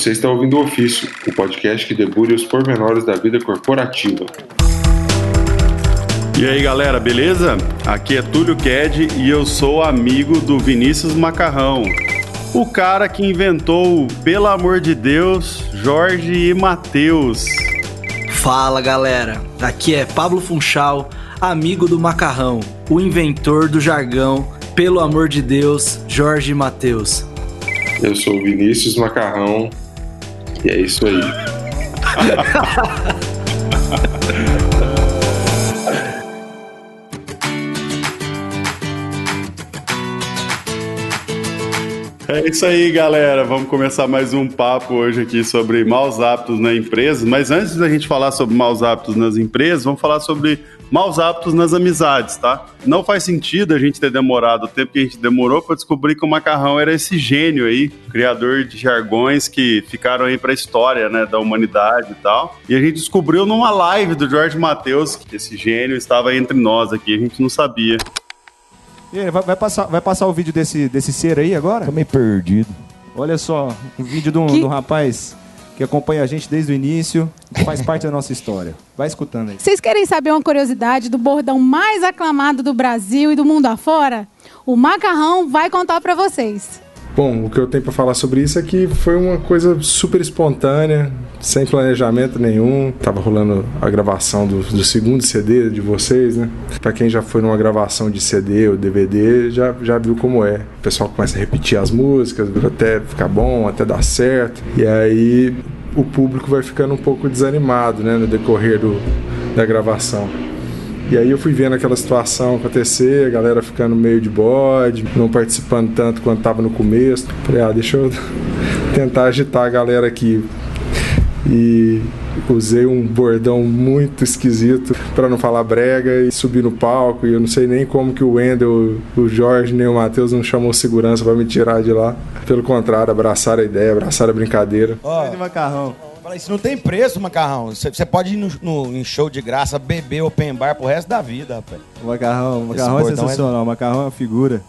Você está ouvindo o Ofício, o podcast que debulha os pormenores da vida corporativa. E aí galera, beleza? Aqui é Túlio Ked e eu sou amigo do Vinícius Macarrão. O cara que inventou, pelo amor de Deus, Jorge e Matheus. Fala galera, aqui é Pablo Funchal, amigo do Macarrão, o inventor do jargão, pelo amor de Deus, Jorge e Matheus. Eu sou o Vinícius Macarrão e é isso aí. É isso aí, galera. Vamos começar mais um papo hoje aqui sobre maus hábitos na empresa. Mas antes da gente falar sobre maus hábitos nas empresas, vamos falar sobre maus hábitos nas amizades, tá? Não faz sentido a gente ter demorado o tempo que a gente demorou para descobrir que o Macarrão era esse gênio aí, criador de jargões que ficaram aí para a história, né, da humanidade e tal. E a gente descobriu numa live do Jorge Matheus que esse gênio estava entre nós aqui, a gente não sabia. E aí, vai, vai passar, vai passar o vídeo desse, desse ser aí agora? Tô meio perdido. Olha só, um vídeo de um, Que- de um rapaz que acompanha a gente desde o início, que faz parte da nossa história. Vai escutando aí. Vocês querem saber uma curiosidade do bordão mais aclamado do Brasil e do mundo afora? O Macarrão vai contar pra vocês. Bom, o que eu tenho para falar sobre isso é que foi uma coisa super espontânea, sem planejamento nenhum. Tava rolando a gravação do, do segundo CD de vocês, né? Para quem já foi numa gravação de CD ou DVD, já, já viu como é. O pessoal começa a repetir as músicas, até ficar bom, até dar certo. E aí o público vai ficando um pouco desanimado, né, no decorrer do, da gravação. E aí eu fui vendo aquela situação acontecer, a galera ficando meio de bode, não participando tanto quanto estava no começo. Falei, ah, deixa eu tentar agitar a galera aqui. E usei um bordão muito esquisito para não falar brega e subi no palco. E eu não sei nem como que o Wendel, o Jorge nem o Matheus não chamou segurança para me tirar de lá. Pelo contrário, abraçaram a ideia, abraçaram a brincadeira. Ó, de macarrão. Fala, isso não tem preço, macarrão. Você pode ir no, no- em show de graça, beber open bar pro resto da vida, rapaz. O macarrão, o macarrão é é- sensacional. O macarrão é uma figura.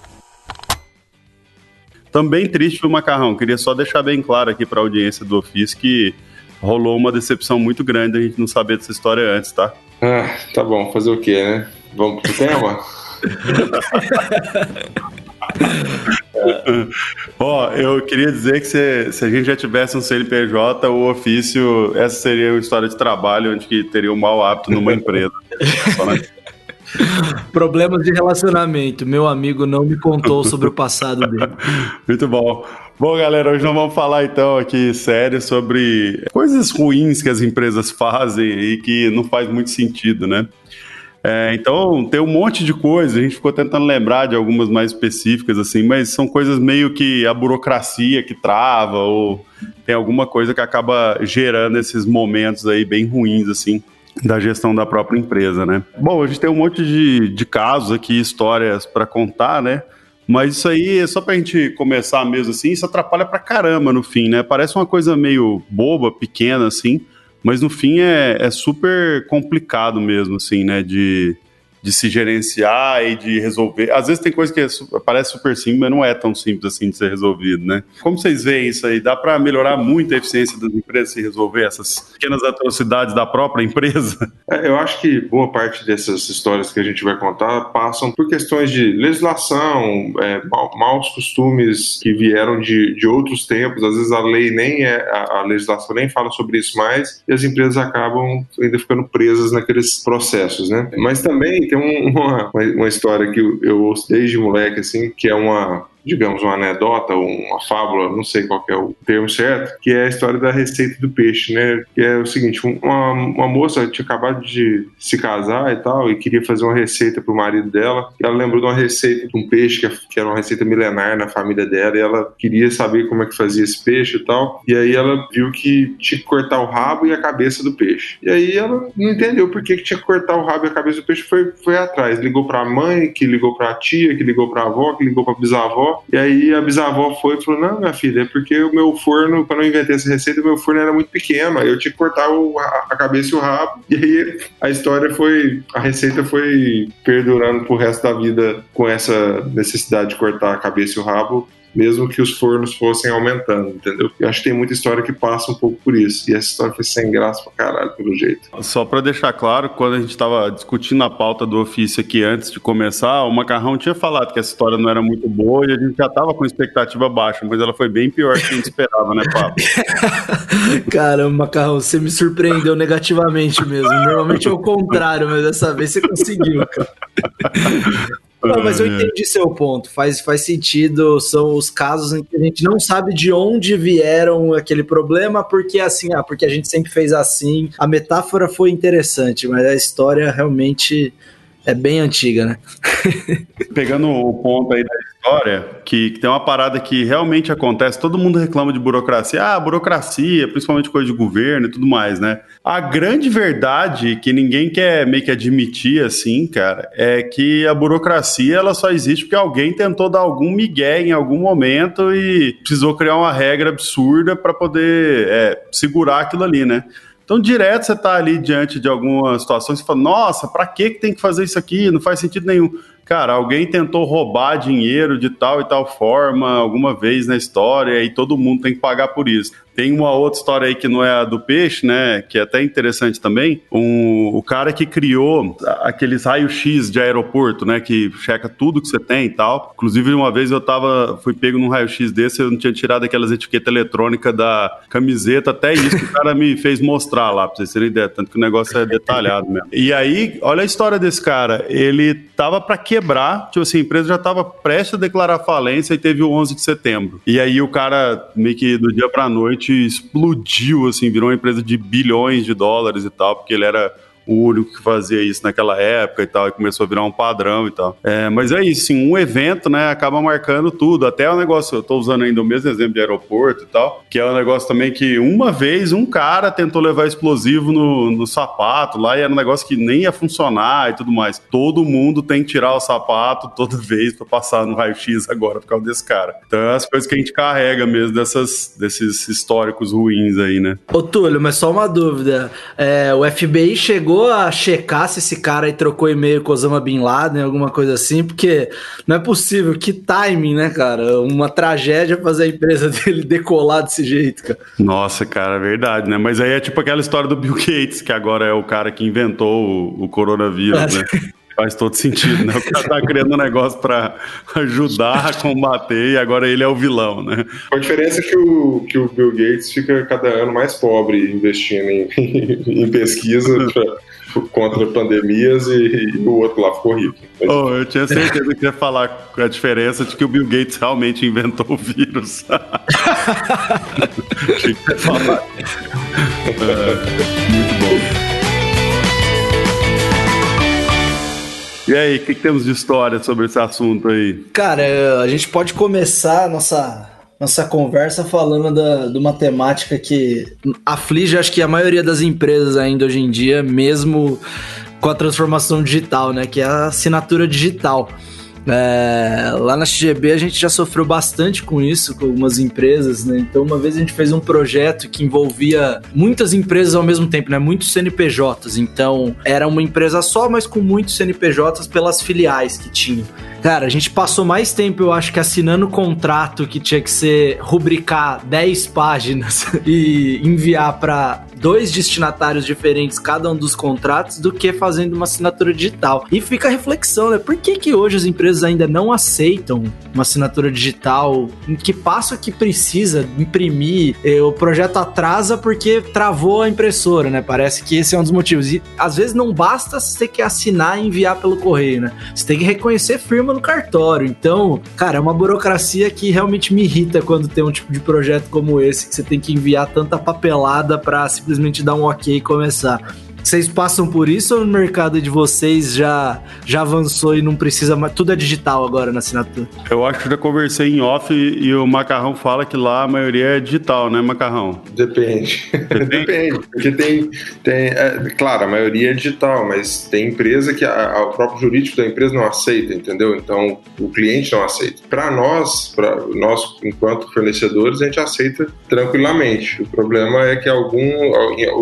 Também triste pro Macarrão. Queria só deixar bem claro aqui para a audiência do ofício que rolou uma decepção muito grande a gente não saber dessa história antes, tá? Ah, tá bom, fazer o quê, né? Vamos pro tema? Ó, eu queria dizer que se, se a gente já tivesse um CNPJ, o ofício, essa seria uma história de trabalho onde que teria um mau hábito numa empresa. Problemas de relacionamento. Meu amigo não me contou sobre o passado dele. Muito bom. Bom, galera, hoje nós vamos falar então aqui sério sobre coisas ruins que as empresas fazem e que não faz muito sentido, né? É, então, tem um monte de coisa, a gente ficou tentando lembrar de algumas mais específicas, assim, mas são coisas meio que a burocracia que trava, ou tem alguma coisa que acaba gerando esses momentos aí bem ruins, assim, da gestão da própria empresa, né? Bom, a gente tem um monte de, de casos aqui, histórias para contar, né? Mas isso aí, é só pra gente começar mesmo assim, isso atrapalha pra caramba no fim, né? Parece uma coisa meio boba, pequena, assim, mas no fim é, é super complicado mesmo, assim, né? De, de se gerenciar e de resolver. Às vezes tem coisa que é parece super simples, mas não é tão simples assim de ser resolvido, né? Como vocês veem isso aí? Dá pra melhorar muito a eficiência das empresas se resolver essas pequenas atrocidades da própria empresa? É, Eu acho que boa parte dessas histórias que a gente vai contar passam por questões de legislação, é, ma- maus costumes que vieram de, de outros tempos. Às vezes a lei nem é, a, a legislação nem fala sobre isso mais e as empresas acabam ainda ficando presas naqueles processos, né? Mas também tem um- uma, uma história que eu, eu ouço desde moleque, assim, que é uma digamos, uma anedota uma fábula, não sei qual é o termo certo, que é a história da receita do peixe, né? Que é o seguinte, um- uma, uma moça tinha acabado de se casar e tal, e queria fazer uma receita pro marido dela, e ela lembrou de uma receita de um peixe, que, que era uma receita milenar na família dela, e ela queria saber como é que fazia esse peixe e tal, e aí ela viu que tinha que cortar o rabo e a cabeça do peixe. E aí ela não entendeu por que, que tinha que cortar o rabo e a cabeça do peixe, foi, foi atrás, ligou pra mãe, que ligou pra tia, que ligou pra avó, que ligou pra bisavó, e aí a bisavó foi e falou: Não, minha filha, é porque o meu forno, quando eu inventei essa receita, o meu forno era muito pequeno, aí eu tinha que cortar o- a, a cabeça e o rabo. E aí a história foi, a receita foi perdurando pro resto da vida com essa necessidade de cortar a cabeça e o rabo. Mesmo que os fornos fossem aumentando, entendeu? Eu acho que tem muita história que passa um pouco por isso. E essa história foi sem graça pra caralho, pelo jeito. Só para deixar claro, quando a gente estava discutindo a pauta do ofício aqui antes de começar, o Macarrão tinha falado que essa história não era muito boa e a gente já estava com expectativa baixa, mas ela foi bem pior que a gente esperava, né, Pablo? Caramba, Macarrão, você me surpreendeu negativamente mesmo. Normalmente é o contrário, mas dessa vez você conseguiu, cara. Não, mas eu entendi seu ponto. Faz, faz sentido. São os casos em que a gente não sabe de onde vieram aquele problema, porque assim, ah, porque a gente sempre fez assim. A metáfora foi interessante, mas a história realmente é bem antiga, né? Pegando o ponto aí da história, que, que, tem uma parada que realmente acontece, todo mundo reclama de burocracia, ah, burocracia, principalmente coisa de governo e tudo mais, né? A grande verdade que ninguém quer meio que admitir assim, cara, é que a burocracia ela só existe porque alguém tentou dar algum migué em algum momento e precisou criar uma regra absurda para poder é, segurar aquilo ali, né? Então, direto você está ali diante de alguma situação, você fala, nossa, para que tem que fazer isso aqui? Não faz sentido nenhum. Cara, alguém tentou roubar dinheiro de tal e tal forma alguma vez na história e todo mundo tem que pagar por isso. Tem uma outra história aí que não é a do peixe, né? Que é até interessante também. Um, o cara que criou aqueles raio-x de aeroporto, né? Que checa tudo que você tem e tal. Inclusive, uma vez eu tava, fui pego num raio-x desse, eu não tinha tirado aquelas etiquetas eletrônicas da camiseta, até isso que o cara me fez mostrar lá, pra vocês terem ideia. Tanto que o negócio é detalhado mesmo. E aí, olha a história desse cara. Ele tava para quebrar, tipo assim, a empresa já tava prestes a declarar falência e teve o 11 de setembro. E aí o cara, meio que do dia pra noite, explodiu, assim, virou uma empresa de bilhões de dólares e tal, porque ele era o único que fazia isso naquela época e tal, e começou a virar um padrão e tal. É, mas é isso, sim, um evento, né, acaba marcando tudo. Até o negócio, eu tô usando ainda o mesmo exemplo de aeroporto e tal, que é um negócio também que uma vez um cara tentou levar explosivo no, no sapato lá e era um negócio que nem ia funcionar e tudo mais. Todo mundo tem que tirar o sapato toda vez para passar no raio-x agora por causa desse cara. Então é as coisas que a gente carrega mesmo dessas, desses históricos ruins aí, né? Ô Túlio, mas só uma dúvida. É, o FBI chegou chegou a checar se esse cara aí trocou e-mail com Osama Bin Laden, alguma coisa assim? Porque não é possível. Que timing, né, cara? Uma tragédia fazer a empresa dele decolar desse jeito, cara. Nossa, cara, é verdade, né? Mas aí é tipo aquela história do Bill Gates, que agora é o cara que inventou o, o coronavírus, né? Faz todo sentido, né? O cara tá criando um negócio para ajudar a combater e agora ele é o vilão, né? A diferença é que o, que o Bill Gates fica cada ano mais pobre investindo em, em pesquisa pra, contra pandemias e, e, o outro lá ficou rico. Oh, eu tinha certeza que ia falar a diferença de que o Bill Gates realmente inventou o vírus. Tinha que falar. É, muito bom. E aí, o que, que, temos de história sobre esse assunto aí? Cara, a gente pode começar a nossa, nossa conversa falando da, de uma temática que aflige, acho que a maioria das empresas ainda hoje em dia, mesmo com a transformação digital, né? Que é a assinatura digital. É, lá na XGB a gente já sofreu bastante com isso, com algumas empresas, né? Então, uma vez a gente fez um projeto que envolvia muitas empresas ao mesmo tempo, né? Muitos CNPJs. Então, era uma empresa só, mas com muitos CNPJs pelas filiais que tinham. Cara, a gente passou mais tempo, eu acho que assinando contrato que tinha que ser rubricar 10 páginas e enviar para dois destinatários diferentes cada um dos contratos do que fazendo uma assinatura digital. E fica a reflexão, né? Por que, que hoje as empresas ainda não aceitam uma assinatura digital? Em que passo que precisa imprimir? Eh, o projeto atrasa porque travou a impressora, né? Parece que esse é um dos motivos. E às vezes não basta você ter que assinar e enviar pelo correio, né? Você tem que reconhecer firma no cartório. Então, cara, é uma burocracia que realmente me irrita quando tem um tipo de projeto como esse que você tem que enviar tanta papelada para simplesmente simplesmente dar um ok e começar. Vocês passam por isso ou o mercado de vocês já, já avançou e não precisa mais? Tudo é digital agora na assinatura? Eu acho que já conversei em off e, e o Macarrão fala que lá a maioria é digital, né, Macarrão? Depende. Depende. Depende. Porque tem. tem é, claro, a maioria é digital, mas tem empresa que a, a, o próprio jurídico da empresa não aceita, entendeu? Então o cliente não aceita. Para nós, para nós, enquanto fornecedores, a gente aceita tranquilamente. O problema é que algum,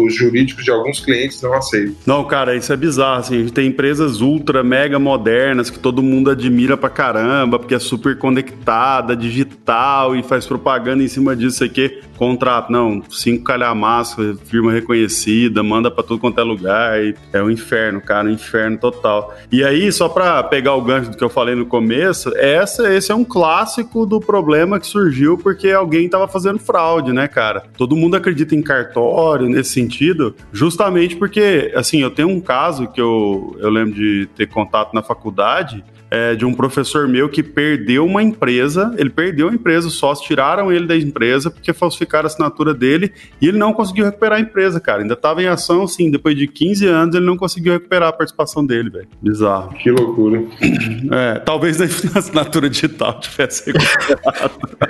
os jurídicos de alguns clientes não não aceitam. Não, cara, isso é bizarro, assim, a gente tem empresas ultra, mega modernas que todo mundo admira pra caramba, porque é super conectada, digital e faz propaganda em cima disso aqui, contrato, não, cinco calhamaços, firma reconhecida, manda pra tudo quanto é lugar, é um inferno, cara, um inferno total. E aí, só pra pegar o gancho do que eu falei no começo, essa, esse é um clássico do problema que surgiu porque alguém tava fazendo fraude, né, cara? Todo mundo acredita em cartório nesse sentido, justamente porque, assim, eu tenho um caso que eu, eu lembro de ter contato na faculdade, é, de um professor meu que perdeu uma empresa, ele perdeu a empresa, os sócios tiraram ele da empresa porque falsificaram a assinatura dele e ele não conseguiu recuperar a empresa, cara. Ainda estava em ação, assim, depois de 15 anos ele não conseguiu recuperar a participação dele, velho. Bizarro. Que loucura. É, talvez na assinatura digital tivesse recuperado.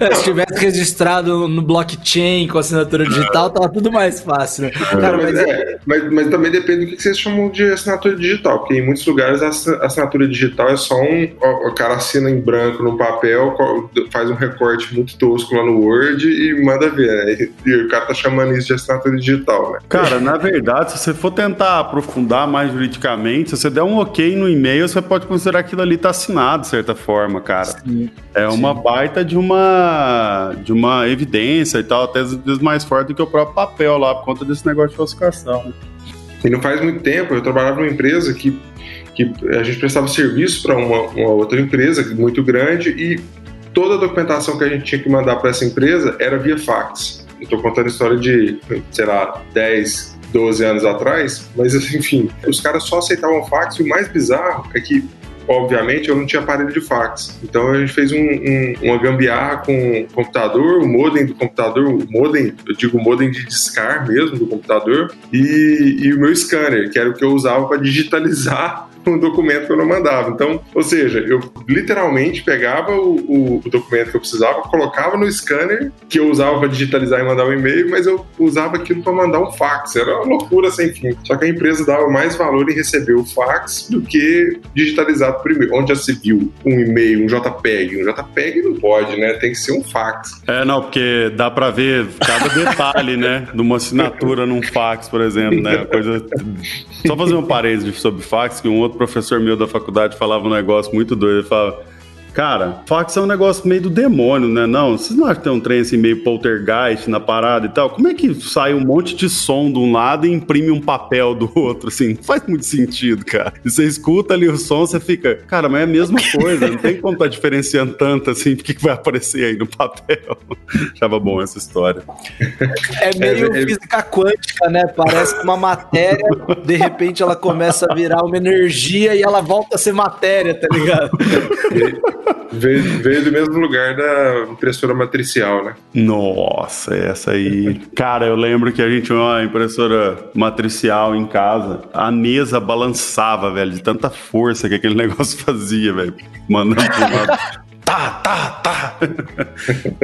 É, se tivesse registrado no blockchain com assinatura digital, tava tudo mais fácil, né? Cara, mas, mas é, mas, mas também depende do que vocês chamam de assinatura digital, porque em muitos lugares a ass- assinatura digital é só um. O cara assina em branco no papel, faz um recorte muito tosco lá no Word e manda ver, né? E o cara tá chamando isso de assinatura digital, né? Cara, na verdade, se você for tentar aprofundar mais juridicamente, se você der um ok no e-mail, você pode considerar que aquilo ali tá assinado, de certa forma, cara. É uma baita de uma de uma evidência e tal, até às vezes mais forte do que o próprio papel lá, por conta desse negócio de falsificação. E não faz muito tempo, eu trabalhava numa empresa que, que a gente prestava serviço para uma, uma outra empresa muito grande e toda a documentação que a gente tinha que mandar para essa empresa era via fax. Eu estou contando a história de, sei lá, 10, 12 anos atrás, mas enfim, os caras só aceitavam fax e o mais bizarro é que obviamente eu não tinha aparelho de fax. Então a gente fez um, um, uma gambiarra com o computador, o modem do computador, o modem, eu digo modem de discar mesmo do computador, e, e o meu scanner, que era o que eu usava para digitalizar um documento que eu não mandava. Então, ou seja, eu literalmente pegava o, o, o documento que eu precisava, colocava no scanner, que eu usava para digitalizar e mandar um e-mail, mas eu usava aquilo para mandar um fax. Era uma loucura sem fim. Só que a empresa dava mais valor em receber o fax do que digitalizado por e-mail. Onde já se viu um e-mail, um JPEG? Um JPEG não pode, né? Tem que ser um fax. É, não, porque dá pra ver cada detalhe, né? De uma assinatura num fax, por exemplo, né? Coisa... Só fazer um parênteses sobre fax, que um outro professor meu da faculdade falava um negócio muito doido. Ele falava. Cara, fax é um negócio meio do demônio, né? Não, vocês não acham que tem um trem assim meio poltergeist na parada e tal? Como é que sai um monte de som de um lado e imprime um papel do outro, assim? Não faz muito sentido, cara. E você escuta ali o som, você fica, cara, mas é a mesma coisa, não tem como tá diferenciando tanto assim, porque que vai aparecer aí no papel. Achava bom essa história. É meio É, é- física quântica, né? Parece que uma matéria, de repente ela começa a virar uma energia e ela volta a ser matéria, tá ligado? Veio, veio do mesmo lugar da impressora matricial, né? Nossa, essa aí. Cara, eu lembro que a gente tinha uma impressora matricial em casa. A mesa balançava, velho, de tanta força que aquele negócio fazia, velho. Mandando pro lado. Tá, tá, tá.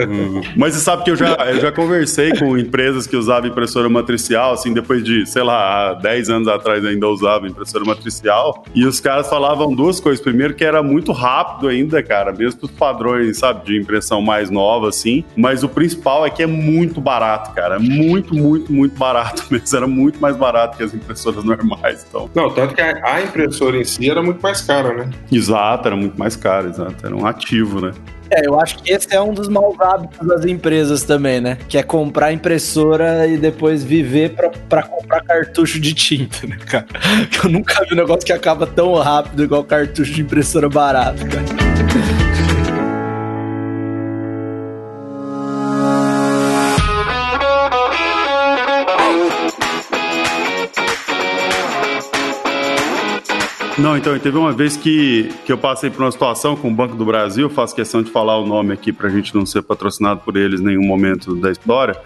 Hum. Mas você sabe que eu já, eu já conversei com empresas que usavam impressora matricial, assim, depois de, sei lá, há 10 anos atrás ainda usava impressora matricial. E os caras falavam duas coisas. Primeiro, que era muito rápido ainda, cara, mesmo os padrões, sabe, de impressão mais nova, assim. Mas o principal é que é muito barato, cara. Muito, muito, muito barato mesmo. Era muito mais barato que as impressoras normais. Então, Não, tanto que a, impressora em si era muito mais cara, né? exato, era muito mais caro, exato. Era um ativo, né? É, eu acho que esse é um dos maus hábitos das empresas também, né? Que é comprar impressora e depois viver pra, pra comprar cartucho de tinta, né, cara? Eu nunca vi um negócio que acaba tão rápido igual cartucho de impressora barato, cara. Não, então, teve uma vez que, que eu passei por uma situação com o Banco do Brasil, faço questão de falar o nome aqui pra gente não ser patrocinado por eles em nenhum momento da história.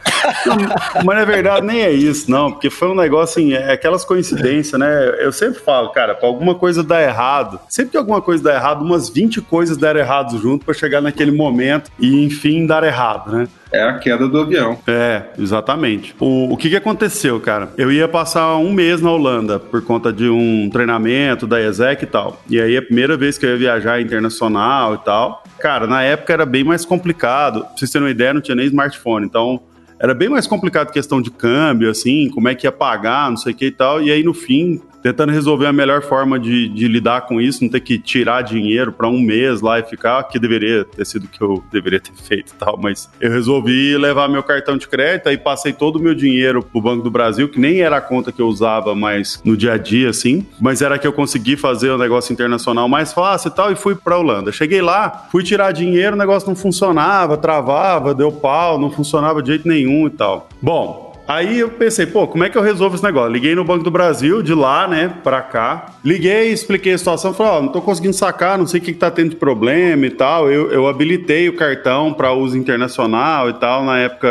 Mas na verdade nem é isso, não, porque foi um negócio assim, é aquelas coincidências, né? Eu sempre falo, cara, pra alguma coisa dar errado, sempre que alguma coisa dá errado, umas 20 coisas deram errado junto pra chegar naquele momento e enfim dar errado, né? É a queda do avião. É, exatamente. O, o que, que aconteceu, cara? Eu ia passar um mês na Holanda por conta de um treinamento da ESEC e tal. E aí, a primeira vez que eu ia viajar internacional e tal. Cara, na época era bem mais complicado. Pra vocês terem uma ideia, não tinha nem smartphone. Então, era bem mais complicado questão de câmbio, assim, como é que ia pagar, não sei o que e tal. E aí, no fim, tentando resolver a melhor forma de, de lidar com isso, não ter que tirar dinheiro para um mês lá e ficar, que deveria ter sido o que eu deveria ter feito e tal, mas eu resolvi levar meu cartão de crédito e passei todo o meu dinheiro pro Banco do Brasil, que nem era a conta que eu usava mais no dia a dia, assim, mas era que eu consegui fazer o negócio internacional mais fácil e tal, e fui pra Holanda. Cheguei lá, fui tirar dinheiro, o negócio não funcionava, travava, deu pau, não funcionava de jeito nenhum e tal. Bom, Aí eu pensei, pô, como é que eu resolvo esse negócio? Liguei no Banco do Brasil, de lá, né, pra cá. Liguei, expliquei a situação, falei, ó, oh, não tô conseguindo sacar, não sei o que, que tá tendo de problema e tal. Eu, eu habilitei o cartão para uso internacional e tal, na época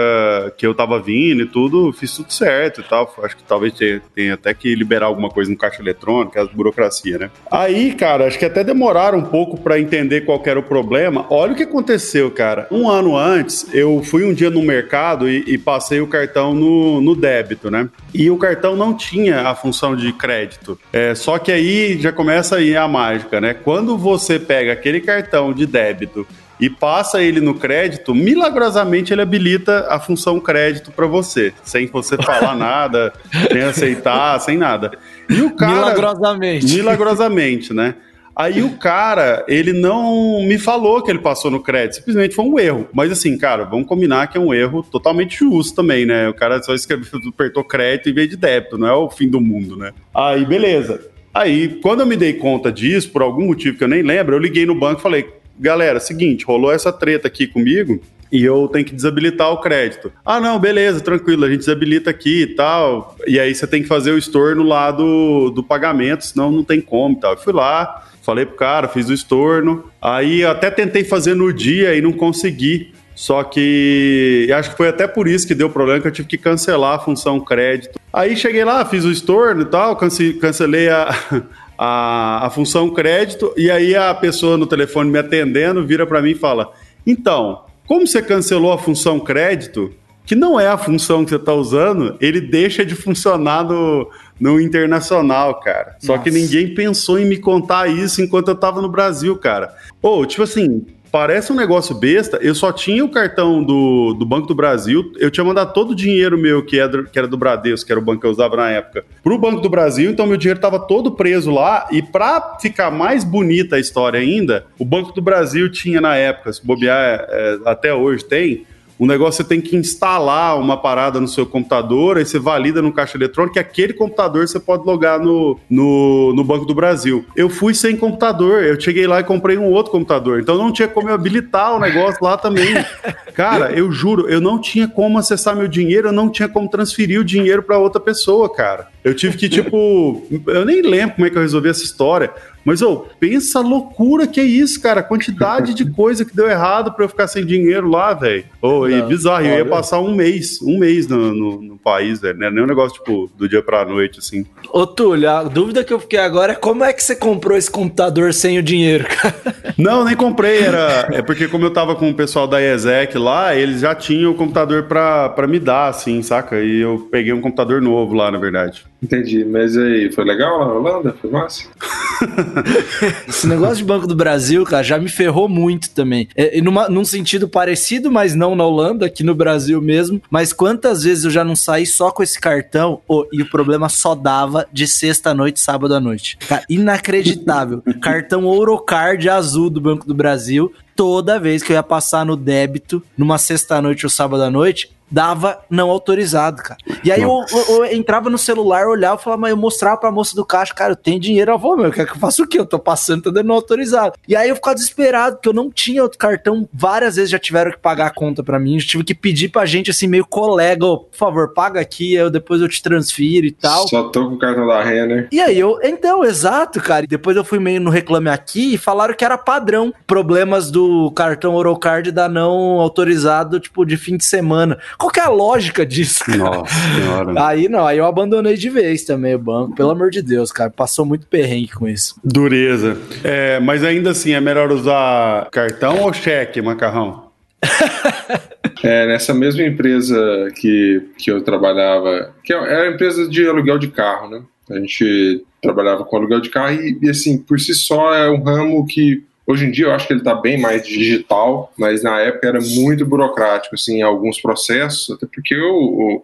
que eu tava vindo e tudo, fiz tudo certo e tal. Acho que talvez tenha, até que liberar alguma coisa no caixa eletrônico, as burocracia, né? Aí, cara, acho que até demoraram um pouco para entender qual era o problema. Olha o que aconteceu, cara. Um ano antes, eu fui um dia no mercado e, e passei o cartão no no, débito, né? E o cartão não tinha a função de crédito. É, só que aí já começa aí a mágica, né? Quando você pega aquele cartão de débito e passa ele no crédito, milagrosamente ele habilita a função crédito para você, sem você falar nada, sem aceitar, sem nada. E o cara milagrosamente, milagrosamente, né? Aí o cara, ele não me falou que ele passou no crédito, simplesmente foi um erro. Mas assim, cara, vamos combinar que é um erro totalmente justo também, né? O cara só escreveu, apertou crédito em vez de débito, não é o fim do mundo, né? Aí, beleza. Aí, quando eu me dei conta disso, por algum motivo que eu nem lembro, eu liguei no banco e falei, galera, seguinte, rolou essa treta aqui comigo, e eu tenho que desabilitar o crédito. Ah, não, beleza, tranquilo, a gente desabilita aqui e tal. E aí você tem que fazer o estorno lá do, do pagamento, senão não tem como e tal. Eu fui lá, Falei pro cara, fiz o estorno. Aí até tentei fazer no dia e não consegui. Só que acho que foi até por isso que deu problema que eu tive que cancelar a função crédito. Aí cheguei lá, fiz o estorno e tal, cancelei a, a, a função crédito e aí a pessoa no telefone me atendendo vira para mim e fala: "Então, como você cancelou a função crédito, que não é a função que você está usando, ele deixa de funcionar no, no internacional, cara. Só Nossa. que ninguém pensou em me contar isso enquanto eu tava no Brasil, cara. Ou, tipo assim, parece um negócio besta. Eu só tinha o cartão do, do Banco do Brasil. Eu tinha mandado todo o dinheiro meu, que era, que era do Bradesco, que era o banco que eu usava na época, pro Banco do Brasil. Então meu dinheiro tava todo preso lá. E pra ficar mais bonita a história ainda, o Banco do Brasil tinha na época, se bobear, é, até hoje tem o negócio você tem que instalar uma parada no seu computador, aí você valida no caixa eletrônico, e aquele computador você pode logar no, no, no Banco do Brasil. Eu fui sem computador, eu cheguei lá e comprei um outro computador, então não tinha como eu habilitar o negócio lá também. Cara, eu juro, eu não tinha como acessar meu dinheiro, eu não tinha como transferir o dinheiro para outra pessoa, cara. Eu tive que, tipo, eu nem lembro como é que eu resolvi essa história. Mas, ô, pensa a loucura que é isso, cara. A quantidade de coisa que deu errado para eu ficar sem dinheiro lá, velho. Ô, oh, e bizarro. Eu ia passar um mês, um mês no, no, no país, velho. Não é nem um negócio, tipo, do dia pra noite, assim. Ô, Túlio, a dúvida que eu fiquei agora é como é que você comprou esse computador sem o dinheiro, cara? Não, nem comprei. Era... É porque como eu tava com o pessoal da ESEC lá, eles já tinham o computador pra, pra me dar, assim, saca? E eu peguei um computador novo lá, na verdade. Entendi. Mas aí, foi legal lá na Holanda? Foi massa? Esse negócio de Banco do Brasil, cara, já me ferrou muito também. É, numa, num sentido parecido, mas não na Holanda, aqui no Brasil mesmo. Mas quantas vezes eu já não saí só com esse cartão oh, e o problema só dava de sexta à noite, sábado à noite. Cara, inacreditável. cartão Ourocard azul do Banco do Brasil. Toda vez que eu ia passar no débito, numa sexta-noite ou sábado à noite, dava não autorizado, cara. E aí eu, eu, eu, entrava no celular, olhava e falava, mas eu mostrava pra moça do caixa, cara, eu tenho dinheiro, eu vou, meu, quer que eu faça o quê? Eu tô passando, tô dando não autorizado. E aí eu ficava desesperado, porque eu não tinha outro cartão, várias vezes já tiveram que pagar a conta pra mim, eu tive que pedir pra gente, assim, meio colega, oh, por favor, paga aqui, eu, depois eu te transfiro e tal. Só tô com o cartão da Renner. E aí eu, então, exato, cara, e depois eu fui meio no Reclame Aqui e falaram que era padrão, problemas do cartão Eurocard da não autorizado, tipo, de fim de semana. Qual que é a lógica disso? Cara? Nossa senhora. Aí não, aí eu abandonei de vez também o banco. Pelo amor de Deus, cara. Passou muito perrengue com isso. Dureza. É, mas ainda assim, é melhor usar cartão ou cheque, macarrão? é, nessa mesma empresa que, que eu trabalhava, que era a empresa de aluguel de carro, né? A gente trabalhava com aluguel de carro e, e, assim, por si só é um ramo que Hoje em dia eu acho que ele está bem mais digital, mas na época era muito burocrático, assim, alguns processos, até porque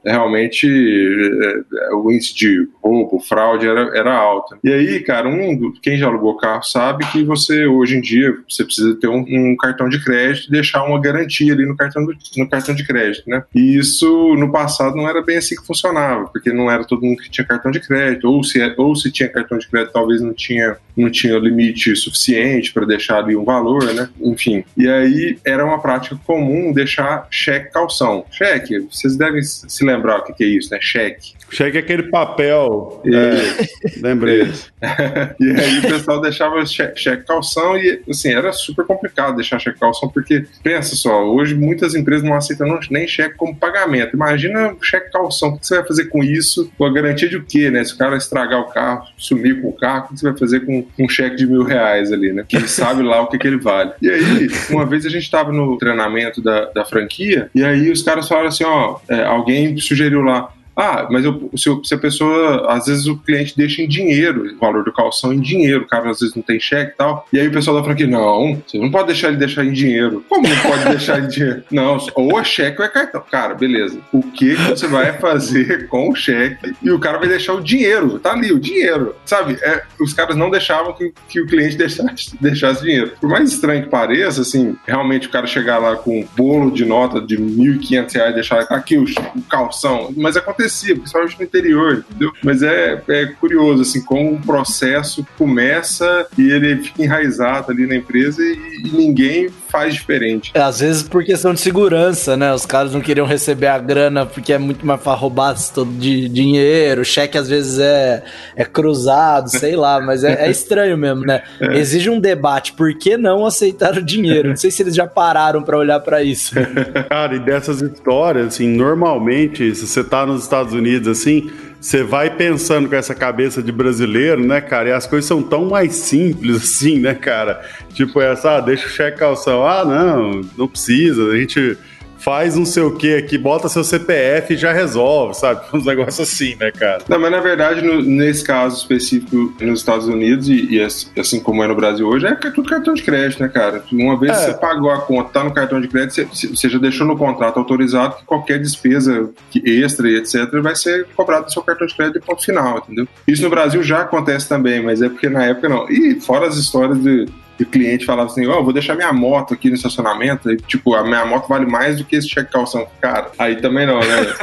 realmente é, o índice de roubo, fraude era, era alto. E aí, cara, um, quem já alugou carro sabe que você, hoje em dia, você precisa ter um, um cartão de crédito e deixar uma garantia ali no cartão, do, no cartão de crédito, né? E isso, no passado, não era bem assim que funcionava, porque não era todo mundo que tinha cartão de crédito, ou se, ou se tinha cartão de crédito, talvez não tinha, não tinha limite suficiente para deixar ali um valor, né? Enfim. E aí era uma prática comum deixar cheque calção. Cheque, vocês devem se lembrar o que é isso, né? Cheque. Cheque é aquele papel. É, lembrei. e aí o pessoal deixava cheque, cheque calção e assim, era super complicado deixar cheque calção, porque pensa só, hoje muitas empresas não aceitam nem cheque como pagamento. Imagina cheque calção, o que você vai fazer com isso? Com a garantia de o quê, né? Se o cara estragar o carro, sumir com o carro, o que você vai fazer com um cheque de mil reais ali, né? Quem sabe lá o que, que ele vale. E aí, uma vez a gente estava no treinamento da, da franquia, e aí os caras falaram assim: ó, é, alguém sugeriu lá, ah, mas eu, se, se, a pessoa, às vezes o cliente deixa em dinheiro, o valor do calção em dinheiro, o cara às vezes não tem cheque e tal. E aí o pessoal da franquia, não, você não pode deixar ele deixar em dinheiro. Como não pode deixar em dinheiro? Não, ou é cheque ou é cartão. Cara, beleza. O que, que você vai fazer com o cheque? E o cara vai deixar o dinheiro, tá ali, o dinheiro. Sabe? É, os caras não deixavam que, que o cliente deixasse, deixasse dinheiro. Por mais estranho que pareça, assim, realmente o cara chegar lá com um bolo de nota de R$ 1.500 e deixar aqui o, o calção. Mas aconteceu acontecia, principalmente no interior, entendeu? Mas é, é curioso, assim, como um processo começa e ele fica enraizado ali na empresa e, e ninguém faz diferente. É, às vezes por questão de segurança, né? Os caras não queriam receber a grana porque é muito mais para roubar todo de dinheiro, o cheque às vezes é, é cruzado, sei lá, mas é, é estranho mesmo, né? É. Exige um debate, por que não aceitar o dinheiro? Não sei se eles já pararam para olhar para isso. Cara, e dessas histórias, assim, normalmente, se você tá nos Estados Unidos, assim, você vai pensando com essa cabeça de brasileiro, né, cara? E as coisas são tão mais simples assim, né, cara? Tipo essa, ah, deixa o cheque calção. Ah, não, não precisa. A gente faz não sei o que aqui, bota seu CPF e já resolve, sabe? Uns negócios assim, né, cara? Não, mas na verdade, no, nesse caso específico nos Estados Unidos, e, e, assim como é no Brasil hoje, é tudo cartão de crédito, né, cara? Uma vez é. você pagou a conta, tá no cartão de crédito, você, você, já deixou no contrato autorizado que qualquer despesa extra e etc. vai ser cobrado do seu cartão de crédito de ponto final, entendeu? Isso no Brasil já acontece também, mas é porque na época não. E fora as histórias de e o cliente falava assim: Ó, oh, vou deixar minha moto aqui no estacionamento. E, tipo, a minha moto vale mais do que esse cheque calção. Cara, aí também não, né?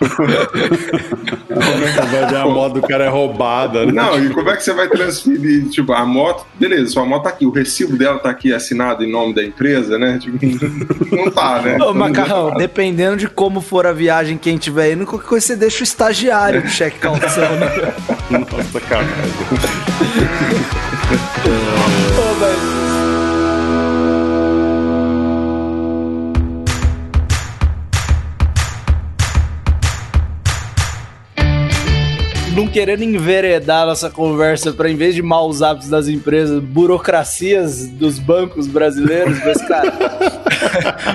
a moto do cara é roubada, né? Não, e como é que você vai transferir? Tipo, a moto, beleza, sua moto tá aqui, o recibo dela tá aqui assinado em nome da empresa, né? Tipo, não tá, né? Ô, Macarrão, dependendo de como for a viagem, quem tiver indo, qualquer coisa você deixa o estagiário do cheque calção, né? Nossa, cara. Ô, não querendo enveredar nossa conversa para, em vez de maus hábitos das empresas, burocracias dos bancos brasileiros, mas, cara,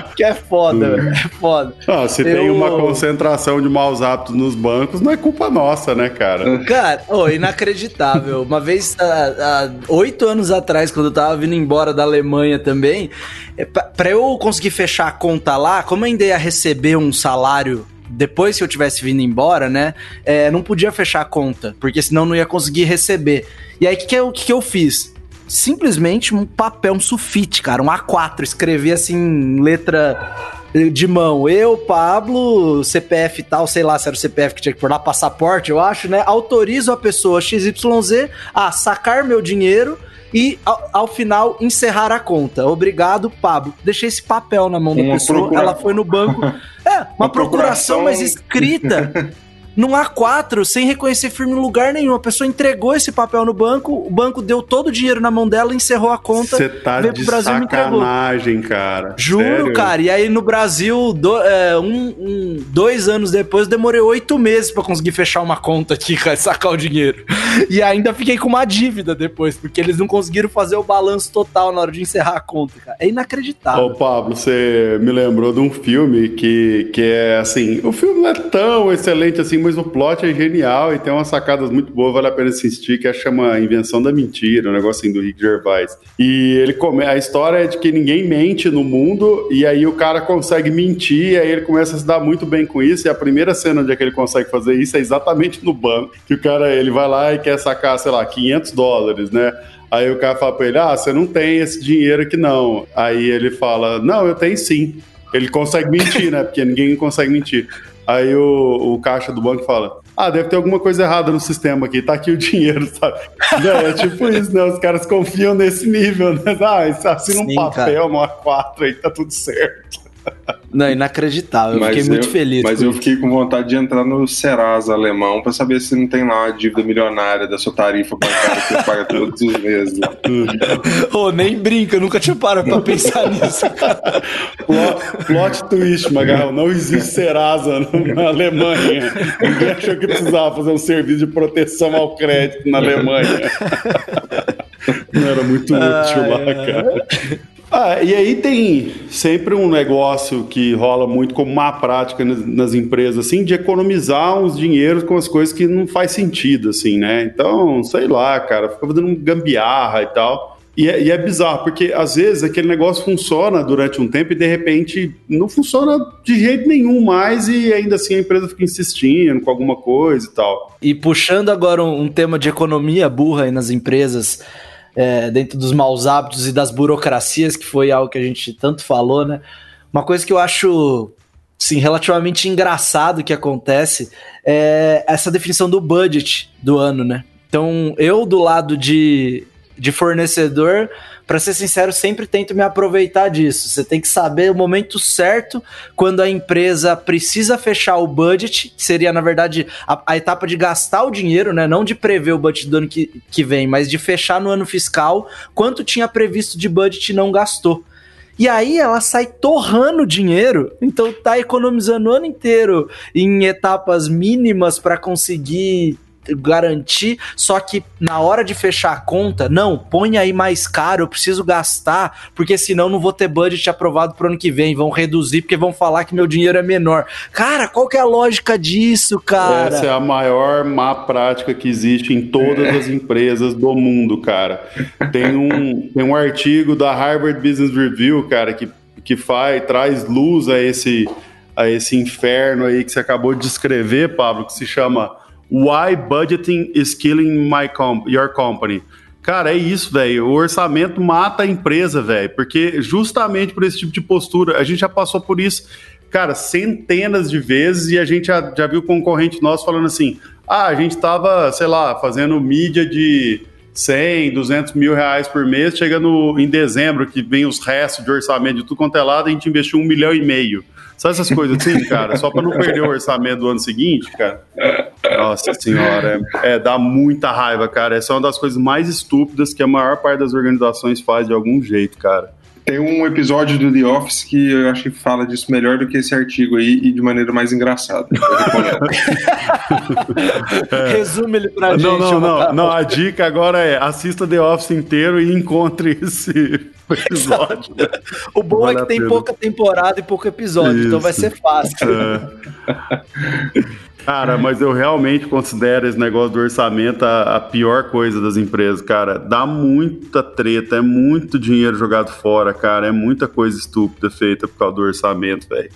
que é foda, hum. velho. É foda. Se Eu... tem uma concentração de maus hábitos nos bancos, não é culpa nossa, né, cara? Cara, oh, inacreditável. Uma vez, há oito anos atrás, quando eu tava vindo embora da Alemanha também, é, para eu conseguir fechar a conta lá, como eu ainda ia receber um salário depois que eu tivesse vindo embora, né, é, não podia fechar a conta, porque senão não ia conseguir receber. E aí, o que, que, eu, que, que eu fiz? Simplesmente um papel, um sulfite, cara, um A4, escrevi assim, letra de mão. Eu, Pablo, CPF e tal, sei lá se era o CPF que tinha que pôr lá, passaporte, eu acho, né? Autorizo a pessoa XYZ a sacar meu dinheiro e ao, ao, final encerrar a conta. Obrigado, Pablo. Deixei esse papel na mão da pessoa, procura... ela foi no banco. É, uma, uma procuração, procuração mas escrita. num A4, sem reconhecer firme em lugar nenhum. A pessoa entregou esse papel no banco, o banco deu todo o dinheiro na mão dela, encerrou a conta, Você tá veio pro Brasil e sacanagem, cara. Juro, Sério? cara. E aí no Brasil, do, é, um, um, dois anos depois, eu demorei oito meses para conseguir fechar uma conta aqui, cara, sacar o dinheiro. E ainda fiquei com uma dívida depois, porque eles não conseguiram fazer o balanço total na hora de encerrar a conta, cara. É inacreditável. Ô, Pablo, você me lembrou de um filme que, que é assim, o filme não é tão excelente assim, mas o plot é genial e tem umas sacadas muito boas, vale a pena assistir, que é chama Invenção da Mentira, um negocinho do Rick Gervais. E ele come... a história é de que ninguém mente no mundo, e aí o cara consegue mentir, e aí ele começa a se dar muito bem com isso, e a primeira cena onde é que ele consegue fazer isso é exatamente no banco, que o cara, ele vai lá e quer sacar, sei lá, 500 dólares, né? Aí o cara fala pra ele: Ah, você não tem esse dinheiro aqui não. Aí ele fala: Não, eu tenho sim. Ele consegue mentir, né? Porque ninguém consegue mentir. Aí o, o caixa do banco fala: Ah, deve ter alguma coisa errada no sistema aqui, tá aqui o dinheiro, sabe? Não, é tipo isso, né? Os caras confiam nesse nível, né? Ah, assina um Sim, papel, uma A4 aí, tá tudo certo. Não, inacreditável. Eu Mas fiquei muito eu- feliz. Mas com eu isso. fiquei com vontade de entrar no Serasa alemão pra saber se não tem lá uma dívida milionária da sua tarifa bancária que você paga todos os meses. Ô, nem brinca, eu nunca tinha parado pra pensar nisso. Plot, plot twist, Magal. Não existe Serasa na Alemanha. Ninguém achou que precisava fazer um serviço de proteção ao crédito na Alemanha. Não era muito útil lá, cara. Ah, e aí tem sempre um negócio que rola muito como má prática nas, empresas, assim, de economizar uns dinheiros com as coisas que não faz sentido, assim, né? Então, sei lá, cara, fica fazendo gambiarra e tal. E é, e é bizarro, porque às vezes aquele negócio funciona durante um tempo e de repente não funciona de jeito nenhum mais e ainda assim a empresa fica insistindo com alguma coisa e tal. E puxando agora um, um tema de economia burra aí nas empresas, é, dentro dos maus hábitos e das burocracias, que foi algo que a gente tanto falou, né? Uma coisa que eu acho sim, relativamente engraçado que acontece é essa definição do budget do ano, né? Então, eu do lado de, de fornecedor, para ser sincero, sempre tento me aproveitar disso. Você tem que saber o momento certo quando a empresa precisa fechar o budget, que seria, na verdade, a, a etapa de gastar o dinheiro, né? Não de prever o budget do ano que, que vem, mas de fechar no ano fiscal quanto tinha previsto de budget e não gastou. E aí ela sai torrando dinheiro, então tá economizando o ano inteiro em etapas mínimas para conseguir garantir, só que na hora de fechar a conta, não, põe aí mais caro, eu preciso gastar, porque senão não vou ter budget aprovado pro ano que vem, vão reduzir porque vão falar que meu dinheiro é menor. Cara, qual que é a lógica disso, cara? Essa é a maior má prática que existe em todas as empresas do mundo, cara. Tem um, tem um artigo da Harvard Business Review, cara, que, que faz, traz luz a esse, a esse inferno aí que você acabou de descrever, Pablo, que se chama Why Budgeting is Killing My com Your Company. Cara, é isso, velho. O orçamento mata a empresa, velho. Porque justamente por esse tipo de postura, a gente já passou por isso, cara, centenas de vezes e a gente já, já viu concorrente nosso falando assim: ah, a gente tava, sei lá, fazendo mídia de 100, 200 mil reais por mês, chegando em dezembro, que vem os restos de orçamento de tudo quanto é lado, a gente investiu um milhão e meio. Sabe essas coisas assim, cara? Só para não perder o orçamento do ano seguinte, cara. Nossa senhora, é, é, dá muita raiva, cara. Essa é uma das coisas mais estúpidas que a maior parte das organizações faz de algum jeito, cara. Tem um episódio do The Office que eu acho que fala disso melhor do que esse artigo aí e de maneira mais engraçada. Recomendo. Resume ele pra gente. Não, não, não, não. A dica agora é assista The Office inteiro e encontre esse episódio. O bom Vale é que tem pena. pouca temporada e pouco episódio, então Isso. vai ser fácil. É. Cara, mas eu realmente considero esse negócio do orçamento a, a pior coisa das empresas, cara. Dá muita treta, é muito dinheiro jogado fora, cara. É muita coisa estúpida feita por causa do orçamento, velho.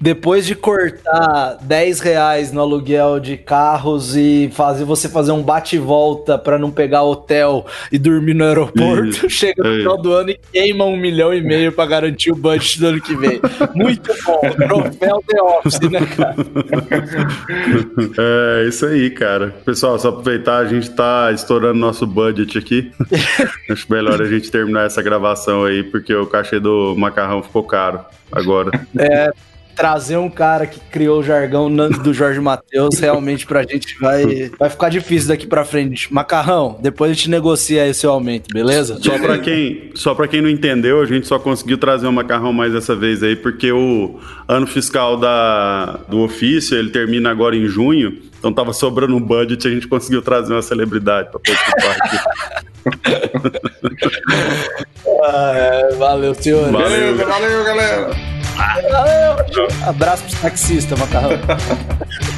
Depois de cortar 10 reais no aluguel de carros e fazer você fazer um bate e volta pra não pegar hotel e dormir no aeroporto, Isso. chega no É. final do ano e queima um milhão e meio pra garantir o budget do ano que vem. Muito bom. Troféu The Office, né, cara? É isso aí, cara. Pessoal, só aproveitar, a gente tá estourando nosso budget aqui. Acho melhor a gente terminar essa gravação aí, porque o cachê do macarrão ficou caro agora. Trazer um cara que criou o jargão do Jorge Matheus realmente pra gente vai, vai ficar difícil daqui pra frente. Macarrão, depois a gente negocia aí seu aumento, beleza? Só pra quem, só para quem não entendeu, a gente só conseguiu trazer o macarrão mais dessa vez aí, porque o ano fiscal da, do ofício, ele termina agora em junho, então tava sobrando um budget, a gente conseguiu trazer uma celebridade pra participar aqui. Ah, é, valeu, senhor. Valeu. Valeu, galera! Valeu. Abraço pros taxistas, Macarrão.